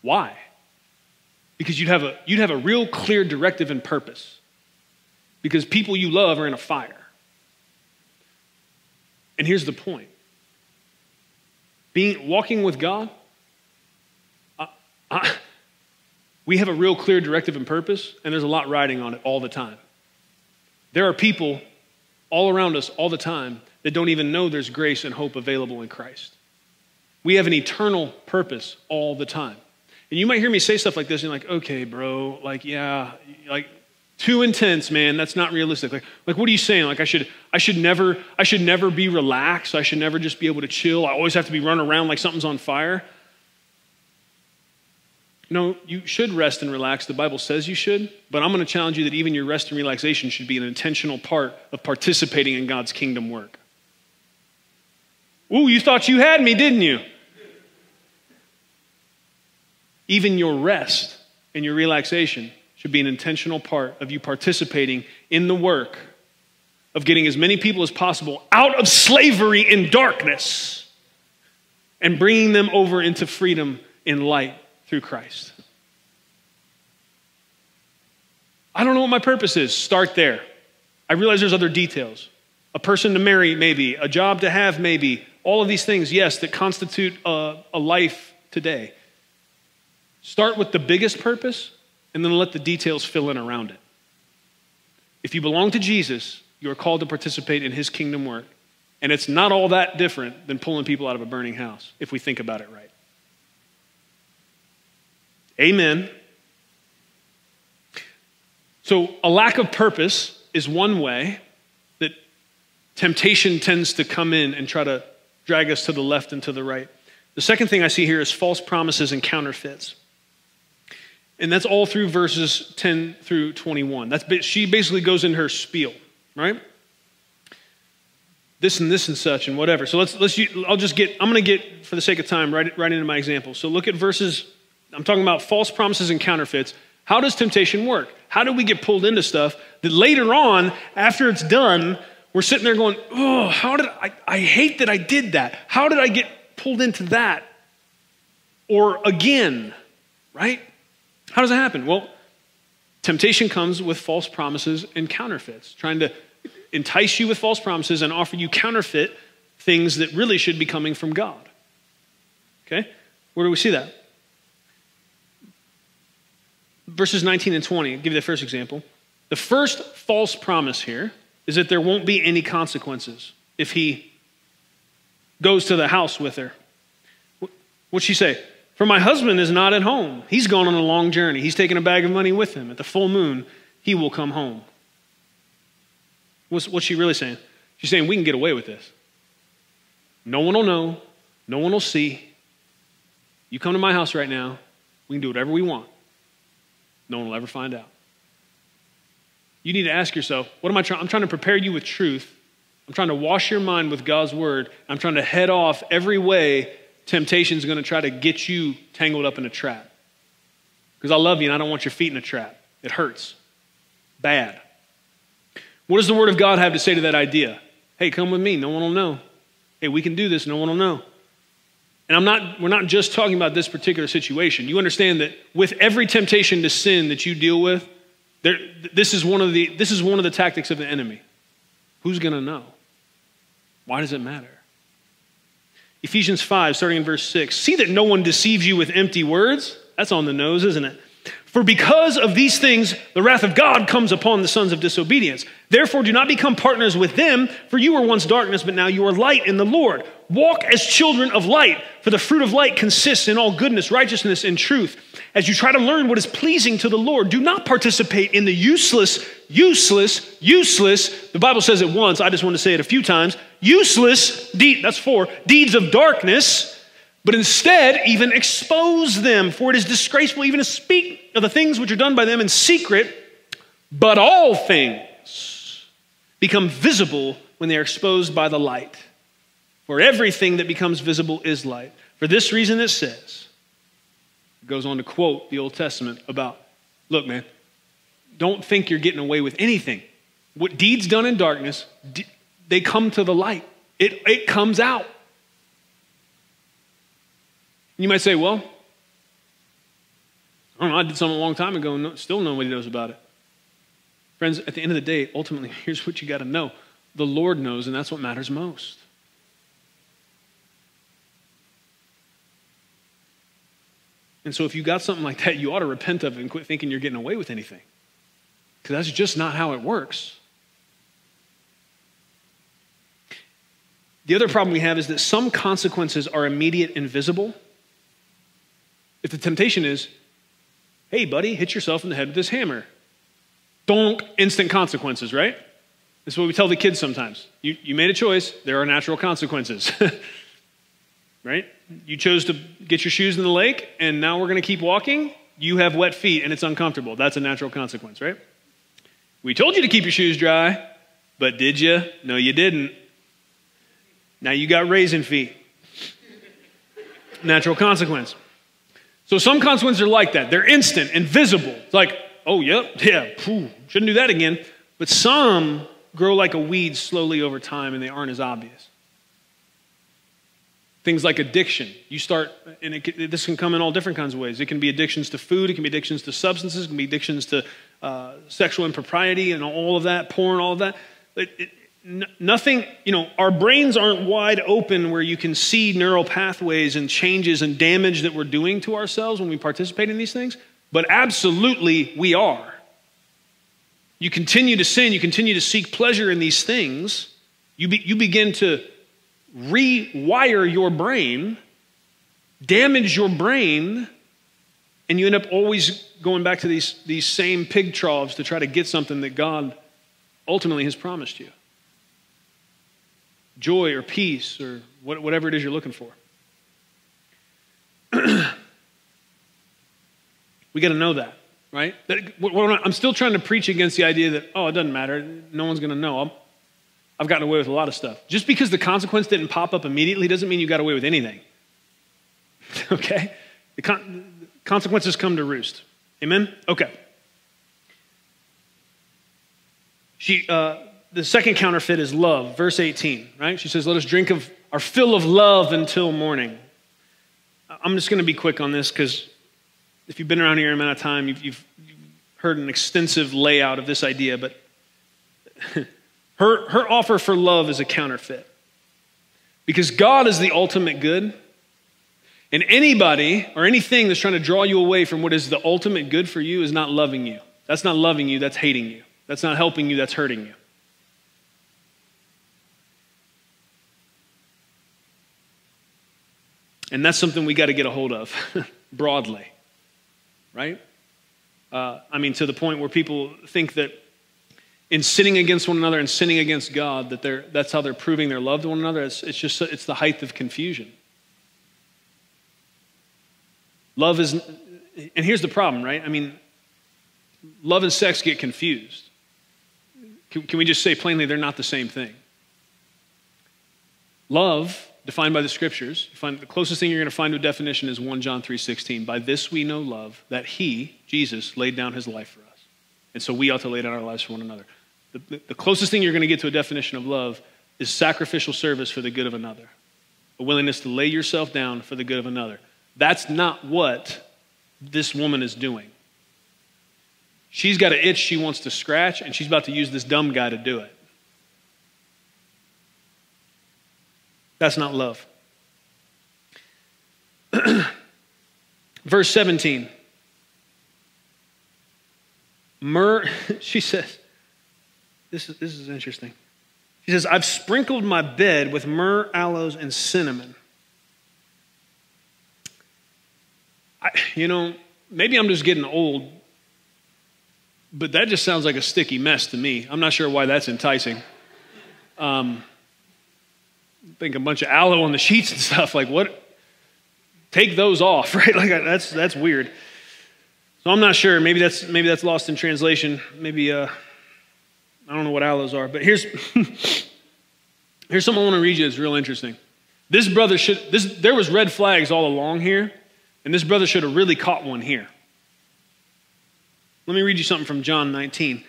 Why? Because you'd have a, you'd have a real clear directive and purpose. Because people you love are in a fire. And here's the point being walking with God, I, I, we have a real clear directive and purpose, and there's a lot riding on it all the time. There are people all around us all the time that don't even know there's grace and hope available in Christ. We have an eternal purpose all the time. And you might hear me say stuff like this, and you're like, okay, bro, like, yeah, like, too intense, man. That's not realistic. Like, like, what are you saying? Like, I should, I should never, I should never be relaxed. I should never just be able to chill. I always have to be running around like something's on fire. No, you should rest and relax. The Bible says you should, but I'm going to challenge you that even your rest and relaxation should be an intentional part of participating in God's kingdom work. Ooh, you thought you had me, didn't you? Even your rest and your relaxation should be an intentional part of you participating in the work of getting as many people as possible out of slavery in darkness and bringing them over into freedom in light through Christ. I don't know what my purpose is. Start there. I realize there's other details. A person to marry, maybe. A job to have, maybe. All of these things, yes, that constitute a, a life today. Start with the biggest purpose and then let the details fill in around it. If you belong to Jesus, you are called to participate in his kingdom work. And it's not all that different than pulling people out of a burning house, if we think about it right. Amen. So, a lack of purpose is one way that temptation tends to come in and try to drag us to the left and to the right. The second thing I see here is false promises and counterfeits. And that's all through verses 10 through 21. That's, she basically goes in her spiel, right? This and this and such and whatever. So let's, let's I'll just get, I'm going to get, for the sake of time, right, right into my example. So look at verses, I'm talking about false promises and counterfeits. How does temptation work? How do we get pulled into stuff that later on, after it's done, we're sitting there going, oh, how did I, I hate that I did that. How did I get pulled into that? Or again, right? How does that happen? Well, temptation comes with false promises and counterfeits, trying to entice you with false promises and offer you counterfeit things that really should be coming from God. Okay? Where do we see that? Verses 19 and 20, I'll give you the first example. The first false promise here is that there won't be any consequences if he goes to the house with her. What'd she say? For my husband is not at home. He's gone on a long journey. He's taken a bag of money with him. At the full moon, he will come home. What's, what's she really saying? She's saying, We can get away with this. No one will know. No one will see. You come to my house right now. We can do whatever we want. No one will ever find out. You need to ask yourself, what am I trying? I'm trying to prepare you with truth. I'm trying to wash your mind with God's word. I'm trying to head off every way temptation is going to try to get you tangled up in a trap. Because I love you and I don't want your feet in a trap. It hurts. Bad. What does the Word of God have to say to that idea? Hey, come with me. No one will know. Hey, we can do this. No one will know. And I'm not, we're not just talking about this particular situation. You understand that with every temptation to sin that you deal with, there, this, is one of the, this is one of the tactics of the enemy. Who's going to know? Why does it matter? Ephesians 5, starting in verse 6. See that no one deceives you with empty words. That's on the nose, isn't it? For because of these things, the wrath of God comes upon the sons of disobedience. Therefore, do not become partners with them, for you were once darkness, but now you are light in the Lord. Walk as children of light, for the fruit of light consists in all goodness, righteousness, and truth. As you try to learn what is pleasing to the Lord, do not participate in the useless, useless, useless, the Bible says it once, I just want to say it a few times, useless, deed, that's four, deeds of darkness, but instead even expose them, for it is disgraceful even to speak of the things which are done by them in secret, but all things become visible when they are exposed by the light. For everything that becomes visible is light. For this reason it says, it goes on to quote the Old Testament about, look, man, don't think you're getting away with anything. What deeds done in darkness, they come to the light. It, it comes out. You might say, well, I don't know, I did something a long time ago and still nobody knows about it. Friends, at the end of the day, ultimately, here's what you got to know the Lord knows, and that's what matters most. And so, if you got something like that, you ought to repent of it and quit thinking you're getting away with anything. Because that's just not how it works. The other problem we have is that some consequences are immediate and visible. If the temptation is, hey, buddy, hit yourself in the head with this hammer, donk, instant consequences, right? This is what we tell the kids sometimes. You, you made a choice, there are natural consequences. right? You chose to get your shoes in the lake, and now we're going to keep walking. You have wet feet, and it's uncomfortable. That's a natural consequence, right? We told you to keep your shoes dry, but did you? No, you didn't. Now you got raisin feet. Natural consequence. So some consequences are like that. They're instant invisible. It's like, oh, yep, yeah, shouldn't do that again. But some grow like a weed slowly over time and they aren't as obvious. Things like addiction. You start, and it, this can come in all different kinds of ways. It can be addictions to food, it can be addictions to substances, it can be addictions to uh, sexual impropriety and all of that, porn, all of that. It, it, nothing, you know, our brains aren't wide open where you can see neural pathways and changes and damage that we're doing to ourselves when we participate in these things, but absolutely we are. You continue to sin, you continue to seek pleasure in these things, you, be, you begin to rewire your brain, damage your brain, and you end up always going back to these, these same pig troughs to try to get something that God ultimately has promised you joy or peace or whatever it is you're looking for. we got to know that, right? I'm still trying to preach against the idea that, oh, it doesn't matter. No one's going to know. i have gotten away with a lot of stuff. Just because the consequence didn't pop up immediately doesn't mean you got away with anything. okay? The con- consequences come to roost. Amen? Okay. She, uh, the second counterfeit is love, verse 18, right? She says, Let us drink of our fill of love until morning. I'm just going to be quick on this because if you've been around here a amount of time, you've, you've, heard an extensive layout of this idea, but her, her offer for love is a counterfeit. Because God is the ultimate good, and anybody or anything that's trying to draw you away from what is the ultimate good for you is not loving you. That's not loving you, that's hating you. That's not helping you, that's hurting you. And that's something we got to get a hold of broadly, right? Uh, I mean, to the point where people think that in sinning against one another and sinning against God, that they're, that's how they're proving their love to one another. It's, it's just it's the height of confusion. Love is, and here's the problem, right? I mean, love and sex get confused. Can, can we just say plainly they're not the same thing? Love defined by the scriptures. Find the closest thing you're going to find to a definition is 1 John 3:16. By this we know love, that he, Jesus, laid down his life for us. And so we ought to lay down our lives for one another. The, the closest thing you're going to get to a definition of love is sacrificial service for the good of another. A willingness to lay yourself down for the good of another. That's not what this woman is doing. She's got an itch she wants to scratch, and she's about to use this dumb guy to do it. That's not love. Verse 17. Myrrh, she says, this is, this is interesting. She says, I've sprinkled my bed with myrrh, aloes, and cinnamon. I, you know, maybe I'm just getting old, but that just sounds like a sticky mess to me. I'm not sure why that's enticing. Um, think a bunch of aloe on the sheets and stuff. Like, what? Take those off, right? Like, that's, that's weird. So I'm not sure. Maybe that's, maybe that's lost in translation. Maybe, uh, I don't know what aloes are. But here's, here's something I want to read you that's real interesting. This brother should, this, there was red flags all along here, and this brother should have really caught one here. Let me read you something from John 19.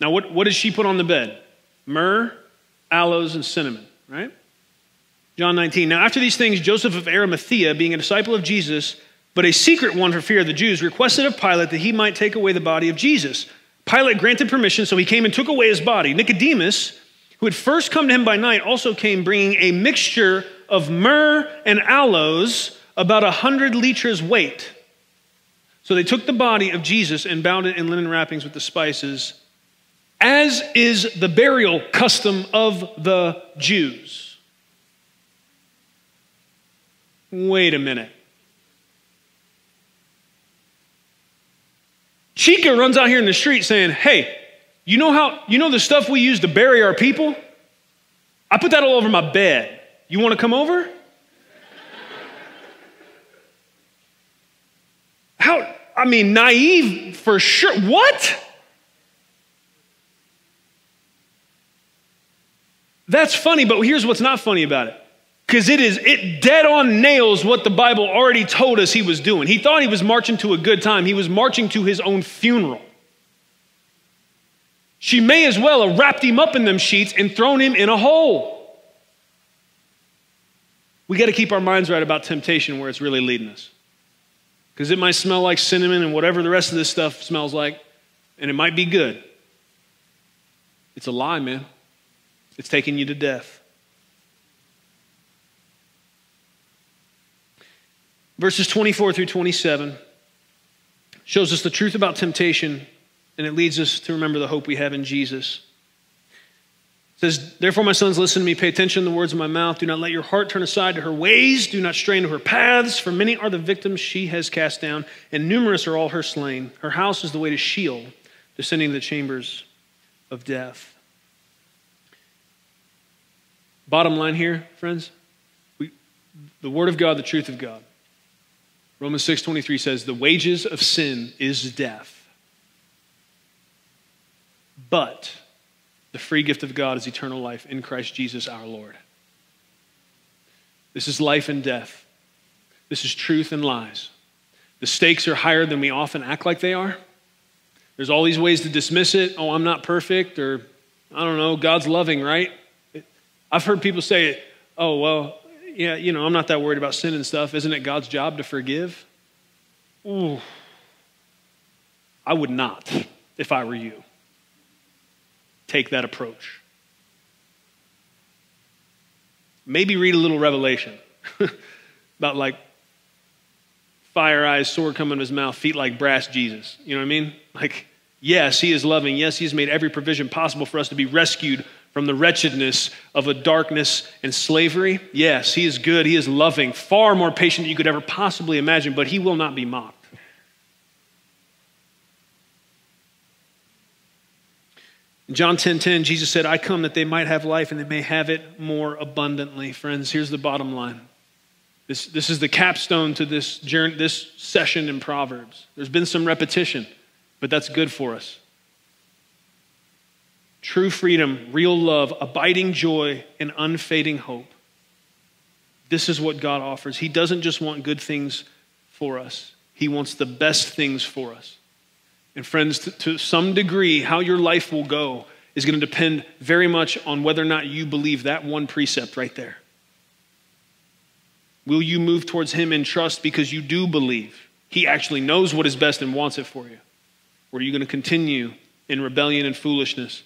Now, what, what does she put on the bed? Myrrh, aloes, and cinnamon, right? John 19. Now, after these things, Joseph of Arimathea, being a disciple of Jesus, but a secret one for fear of the Jews, requested of Pilate that he might take away the body of Jesus. Pilate granted permission, so he came and took away his body. Nicodemus, who had first come to him by night, also came bringing a mixture of myrrh and aloes, about a hundred liters weight. So they took the body of Jesus and bound it in linen wrappings with the spices, as is the burial custom of the Jews. Wait a minute. Chica runs out here in the street saying, Hey, you know how, you know the stuff we use to bury our people? I put that all over my bed. You want to come over? How, I mean, naive for sure. What? That's funny, but here's what's not funny about it. Because it is, it dead on nails what the Bible already told us he was doing. He thought he was marching to a good time, he was marching to his own funeral. She may as well have wrapped him up in them sheets and thrown him in a hole. We got to keep our minds right about temptation where it's really leading us. Because it might smell like cinnamon and whatever the rest of this stuff smells like, and it might be good. It's a lie, man. It's taking you to death. Verses 24 through 27 shows us the truth about temptation, and it leads us to remember the hope we have in Jesus. It says, Therefore, my sons, listen to me, pay attention to the words of my mouth. Do not let your heart turn aside to her ways, do not strain to her paths, for many are the victims she has cast down, and numerous are all her slain. Her house is the way to Sheol, descending to the chambers of death. Bottom line here, friends, we, the Word of God, the truth of God. Romans 6:23 says the wages of sin is death. But the free gift of God is eternal life in Christ Jesus our Lord. This is life and death. This is truth and lies. The stakes are higher than we often act like they are. There's all these ways to dismiss it. Oh, I'm not perfect, or I don't know, God's loving, right? I've heard people say, oh, well, yeah, you know, I'm not that worried about sin and stuff. Isn't it God's job to forgive? Ooh. I would not if I were you. Take that approach. Maybe read a little Revelation about like fire eyes, sword coming in his mouth, feet like brass Jesus. You know what I mean? Like, yes, he is loving. Yes, he has made every provision possible for us to be rescued from the wretchedness of a darkness and slavery. Yes, he is good. He is loving, far more patient than you could ever possibly imagine, but he will not be mocked. In John 10:10, 10, 10, Jesus said, I come that they might have life and they may have it more abundantly. Friends, here's the bottom line. This, this is the capstone to this, journey, this session in Proverbs. There's been some repetition, but that's good for us true freedom, real love, abiding joy, and unfading hope. This is what God offers. He doesn't just want good things for us, He wants the best things for us. And, friends, to, to some degree, how your life will go is going to depend very much on whether or not you believe that one precept right there. Will you move towards Him in trust because you do believe He actually knows what is best and wants it for you? Or are you going to continue in rebellion and foolishness?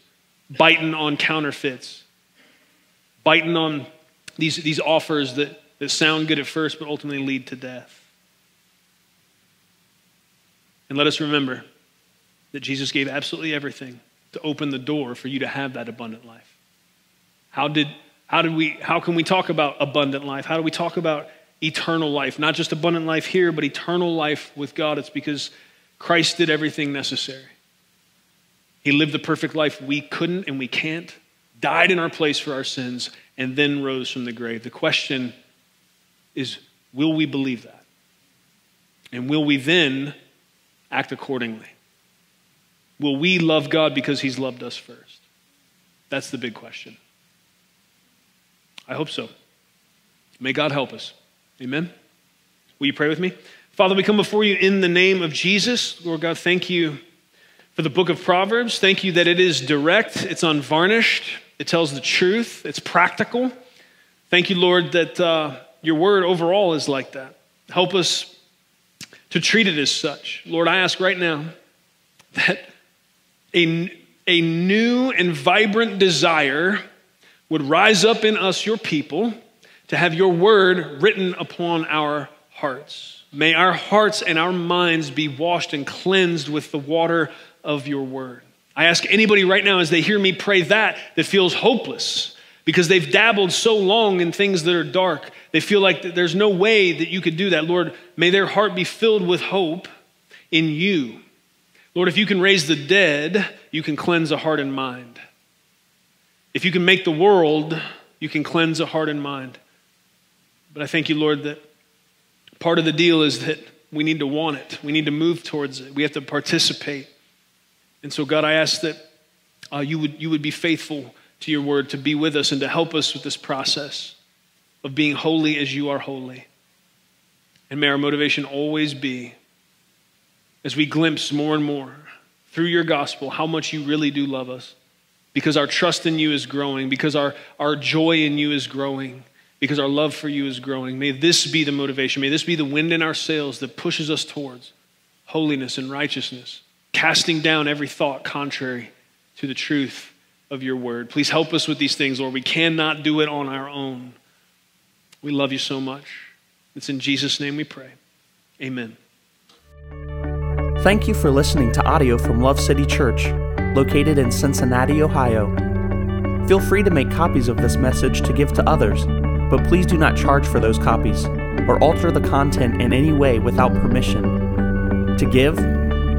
Biting on counterfeits, biting on these, these offers that, that sound good at first but ultimately lead to death. And let us remember that Jesus gave absolutely everything to open the door for you to have that abundant life. How did how did we how can we talk about abundant life? How do we talk about eternal life? Not just abundant life here, but eternal life with God. It's because Christ did everything necessary. He lived the perfect life we couldn't and we can't, died in our place for our sins, and then rose from the grave. The question is will we believe that? And will we then act accordingly? Will we love God because He's loved us first? That's the big question. I hope so. May God help us. Amen. Will you pray with me? Father, we come before you in the name of Jesus. Lord God, thank you for the book of Proverbs. Thank you that it is direct, it's unvarnished, it tells the truth, it's practical. Thank you, Lord, that uh, your word overall is like that. Help us to treat it as such. Lord, I ask right now that a, a new and vibrant desire would rise up in us, your people, to have your word written upon our hearts. May our hearts and our minds be washed and cleansed with the water of your word. I ask anybody right now as they hear me pray that that feels hopeless because they've dabbled so long in things that are dark. They feel like there's no way that you could do that. Lord, may their heart be filled with hope in you. Lord, if you can raise the dead, you can cleanse a heart and mind. If you can make the world, you can cleanse a heart and mind. But I thank you, Lord, that part of the deal is that we need to want it. We need to move towards it. We have to participate. And so, God, I ask that uh, you, would, you would be faithful to your word to be with us and to help us with this process of being holy as you are holy. And may our motivation always be, as we glimpse more and more through your gospel, how much you really do love us, because our trust in you is growing, because our, our joy in you is growing, because our love for you is growing. May this be the motivation. May this be the wind in our sails that pushes us towards holiness and righteousness, casting down every thought contrary to the truth of your word. Please help us with these things, Lord. We cannot do it on our own. We love you so much. It's in Jesus' name we pray. Amen. Thank you for listening to audio from Love City Church, located in Cincinnati, Ohio. Feel free to make copies of this message to give to others, but please do not charge for those copies or alter the content in any way without permission. To give